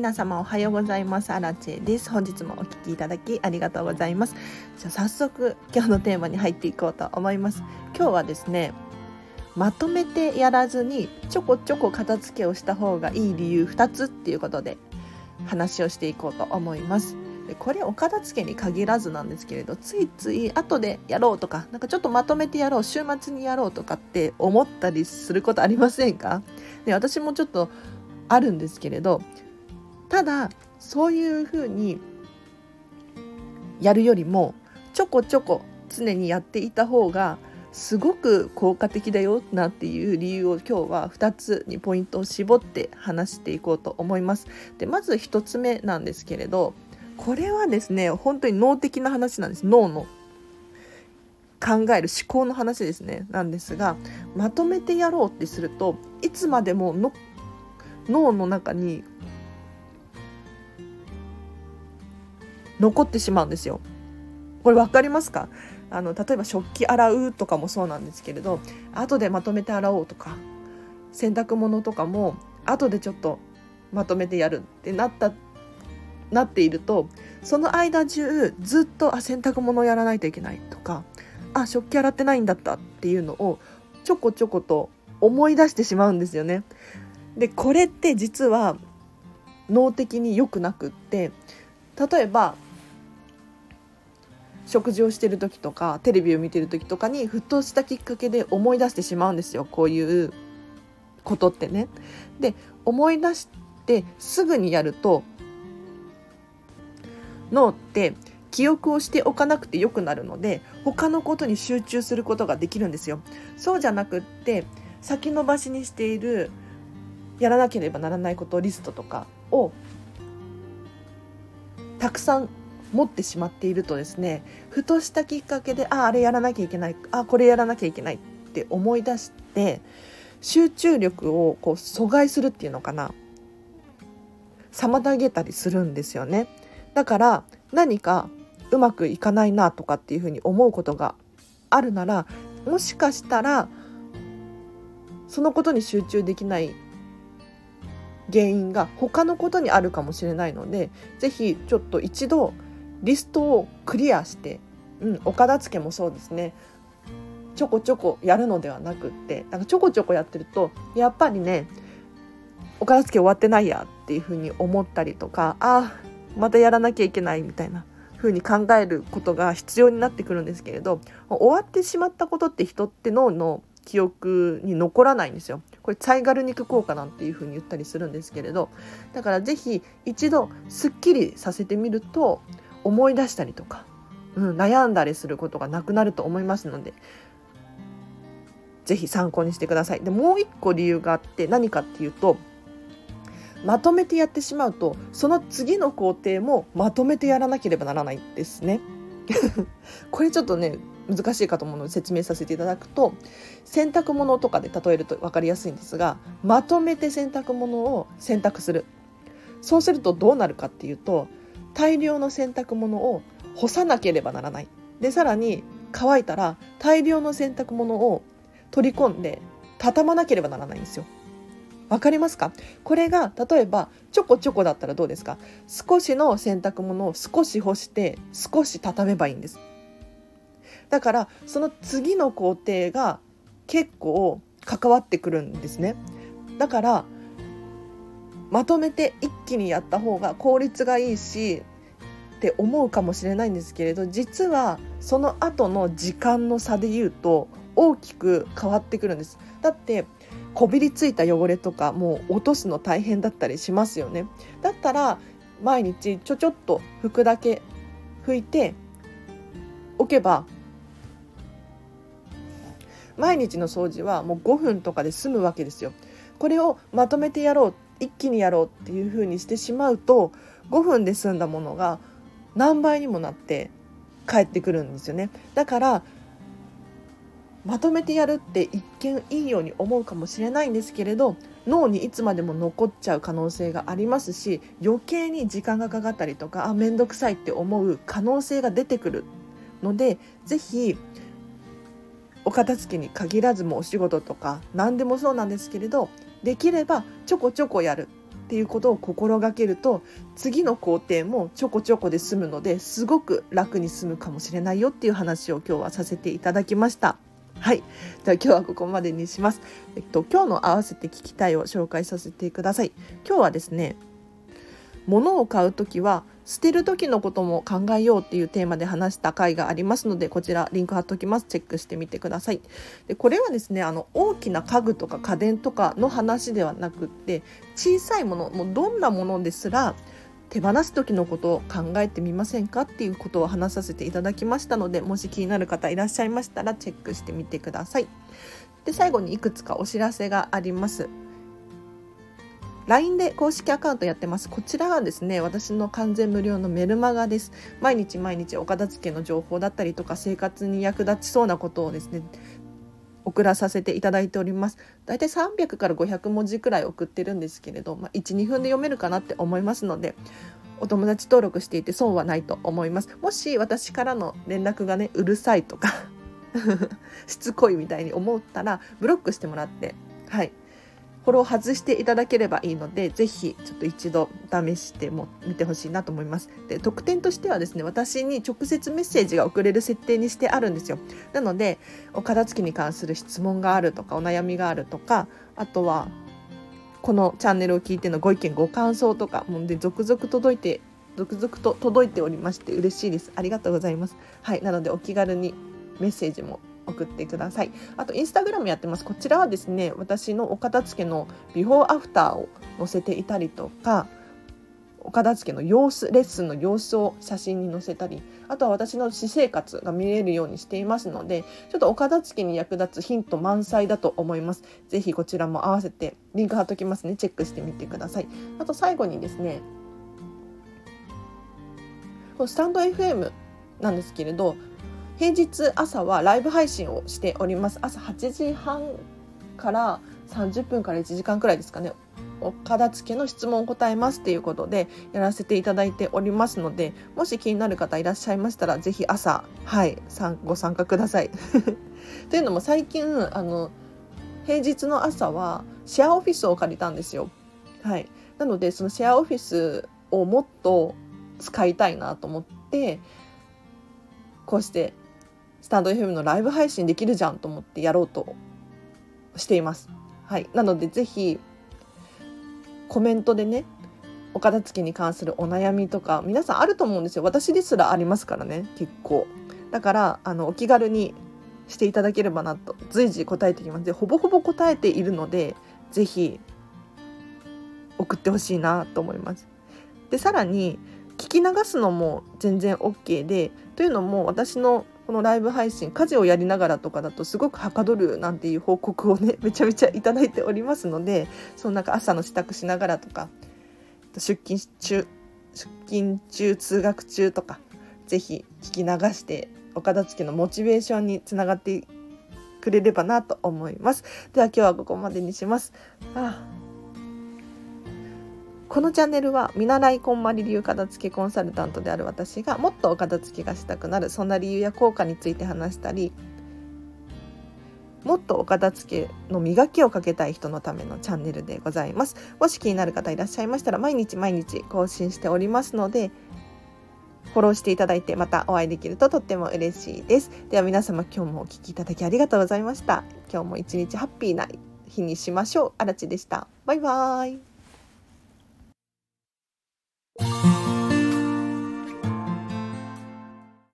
皆様おはようございます。アラチェです。本日もお聞きいただきありがとうございます。じゃ早速今日のテーマに入っていこうと思います。今日はですねまとめてやらずにちょこちょこ片付けをした方がいい理由2つっていうことで話をしていこうと思います。でこれお片付けに限らずなんですけれどついつい後でやろうとかなんかちょっとまとめてやろう週末にやろうとかって思ったりすることありませんか？で私もちょっとあるんですけれどただそういうふうにやるよりもちょこちょこ常にやっていた方がすごく効果的だよなっていう理由を今日は2つにポイントを絞って話していこうと思います。でまず1つ目なんですけれどこれはですね本当に脳的な話なんです脳の考える思考の話ですねなんですがまとめてやろうってするといつまでもの脳の中に残ってしまうんですよ。これ分かりますか？あの例えば食器洗うとかもそうなんですけれど後でまとめて洗おうとか洗濯物とかも後でちょっとまとめてやるってなったなっているとその間中ずっとあ洗濯物をやらないといけないとかあ食器洗ってないんだったっていうのをちょこちょこと思い出してしまうんですよね。でこれって実は脳的に良くなくって例えば食事をしてる時とかテレビを見てる時とかにふとしたきっかけで思い出してしまうんですよこういうことってね。で思い出してすぐにやると脳って記憶をしておかなくてよくなるので他のことに集中することができるんですよ。そうじゃなくって先延ばしにしているやらなければならないことリストとかをたくさん持ってしまっているとですねふとしたきっかけでああれやらなきゃいけないあこれやらなきゃいけないって思い出して集中力をこう阻害するっていうのかな。妨げたりするんですよね。だから何かうまくいかないなとかっていうふうに思うことがあるならもしかしたらそのことに集中できない原因が他のことにあるかもしれないので是非ちょっと一度リストをクリアして、うん、お片付けもそうですねちょこちょこやるのではなくってなんかちょこちょこやってるとやっぱりねお片付け終わってないやっていうふうに思ったりとかあまたやらなきゃいけないみたいな風に考えることが必要になってくるんですけれど終わってしまったことって人って脳の記憶に残らないんですよ。これツァイガル肉効果なんていう風に言ったりするんですけれどだから是非一度すっきりさせてみると思い出したりとか、うん、悩んだりすることがなくなると思いますので是非参考にしてください。でもう一個理由があって何かっていうとまとめてやってしまうとその次の工程もまとめてやらなければならないですね。これちょっとね難しいかと思うので説明させていただくと洗濯物とかで例えると分かりやすいんですがまとめて洗濯物を洗濯するそうするとどうなるかっていうと大量の洗濯物を干さなければならない。でさらに乾いたら大量の洗濯物を取り込んで畳まなければならないんですよ。わかりますか？これが例えばちょこちょこだったらどうですか？少しの洗濯物を少し干して少し畳めばいいんです。だからその次の工程が結構関わってくるんですね。だからまとめて一気にやった方が効率がいいしって思うかもしれないんですけれど実はその後の時間の差で言うと大きく変わってくるんです。だってこびりついた汚れとかもう落とすの大変だったりしますよね。だったら毎日ちょちょっと拭くだけ拭いておけば毎日の掃除はもう5分とかで済むわけですよ。これをまとめてやろう一気にやろうっていう風にしてしまうと5分で済んだものが何倍にもなって帰ってくるんですよね。だからまとめてやるって一見いいように思うかもしれないんですけれど脳にいつまでも残っちゃう可能性がありますし余計に時間がかかったりとかあ面倒くさいって思う可能性が出てくるので是非お片付けに限らずもお仕事とか何でもそうなんですけれどできればちょこちょこやるっていうことを心がけると次の工程もちょこちょこで済むのですごく楽に済むかもしれないよっていう話を今日はさせていただきました。はい。では今日はここまでにします。えっと今日の合わせて聞きたいを紹介させてください。今日はですね、物を買うときは捨てる時のことも考えようっていうテーマで話した回がありますのでこちらリンク貼っておきます。チェックしてみてください。でこれはですねあの大きな家具とか家電とかの話ではなくって小さいものもうどんなものですら手放す時のことを考えてみませんかっていうことを話させていただきましたのでもし気になる方いらっしゃいましたらチェックしてみてください。で最後にいくつかお知らせがあります。LINE で公式アカウントやってます。こちらはですね、私の完全無料のメルマガです。毎日毎日お片付けの情報だったりとか生活に役立ちそうなことをですね、送らさせていただいております。だいたい300から500文字くらい送ってるんですけれど、まあ、1、2分で読めるかなって思いますので、お友達登録していて損はないと思います。もし私からの連絡がね、うるさいとか しつこいみたいに思ったら、ブロックしてもらって、はい、フォロー外していただければいいので、ぜひちょっと一度試しても見てほしいなと思います。で、特典としてはですね、私に直接メッセージが送れる設定にしてあるんですよ。なので、お片付けに関する質問があるとか、お悩みがあるとか、あとは、このチャンネルを聞いてのご意見、ご感想とか、もうで続々届いて、続々と届いておりまして嬉しいです。ありがとうございます。はい、なのでお気軽にメッセージも送ってください。あとインスタグラムやってます。こちらはですね私のお片付けのビフォーアフターを載せていたりとかお片付けの様子レッスンの様子を写真に載せたりあとは私の私生活が見れるようにしていますのでちょっとお片付けに役立つヒント満載だと思います。是非こちらも合わせてリンク貼っときますね。チェックしてみてください。あと最後にですねスタンド FM なんですけれど平日朝はライブ配信をしております朝8時半から30分から1時間くらいですかねお片付けの質問を答えますっていうことでやらせていただいておりますのでもし気になる方いらっしゃいましたら是非朝はいご参加ください。というのも最近あの平日の朝はシェアオフィスを借りたんですよ。はい、なのでそのシェアオフィスをもっと使いたいなと思ってこうしてタンド FM のライブ配信できるじゃんと思ってやろうとしています。はい、なのでぜひコメントでねお片付けに関するお悩みとか皆さんあると思うんですよ。私ですらありますからね結構。だからあのお気軽にしていただければなと随時答えてきます。でほぼほぼ答えているのでぜひ送ってほしいなと思います。でさらに聞き流すのも全然 OK でというのも私のこのライブ配信家事をやりながらとかだとすごくはかどるなんていう報告をね めちゃめちゃいただいておりますのでそのなんか朝の支度しながらとか出勤中出勤中通学中とか是非聞き流してお片付けのモチベーションにつながってくれればなと思います。では今日はここまでにします。ああこのチャンネルは見習いこんまり流片付けコンサルタントである私がもっとお片付けがしたくなるそんな理由や効果について話したりもっとお片付けの磨きをかけたい人のためのチャンネルでございます。もし気になる方いらっしゃいましたら毎日毎日更新しておりますのでフォローしていただいてまたお会いできるととっても嬉しいです。では皆様今日もお聴きいただきありがとうございました。今日も一日ハッピーな日にしましょう。あらでした。バイバーイ。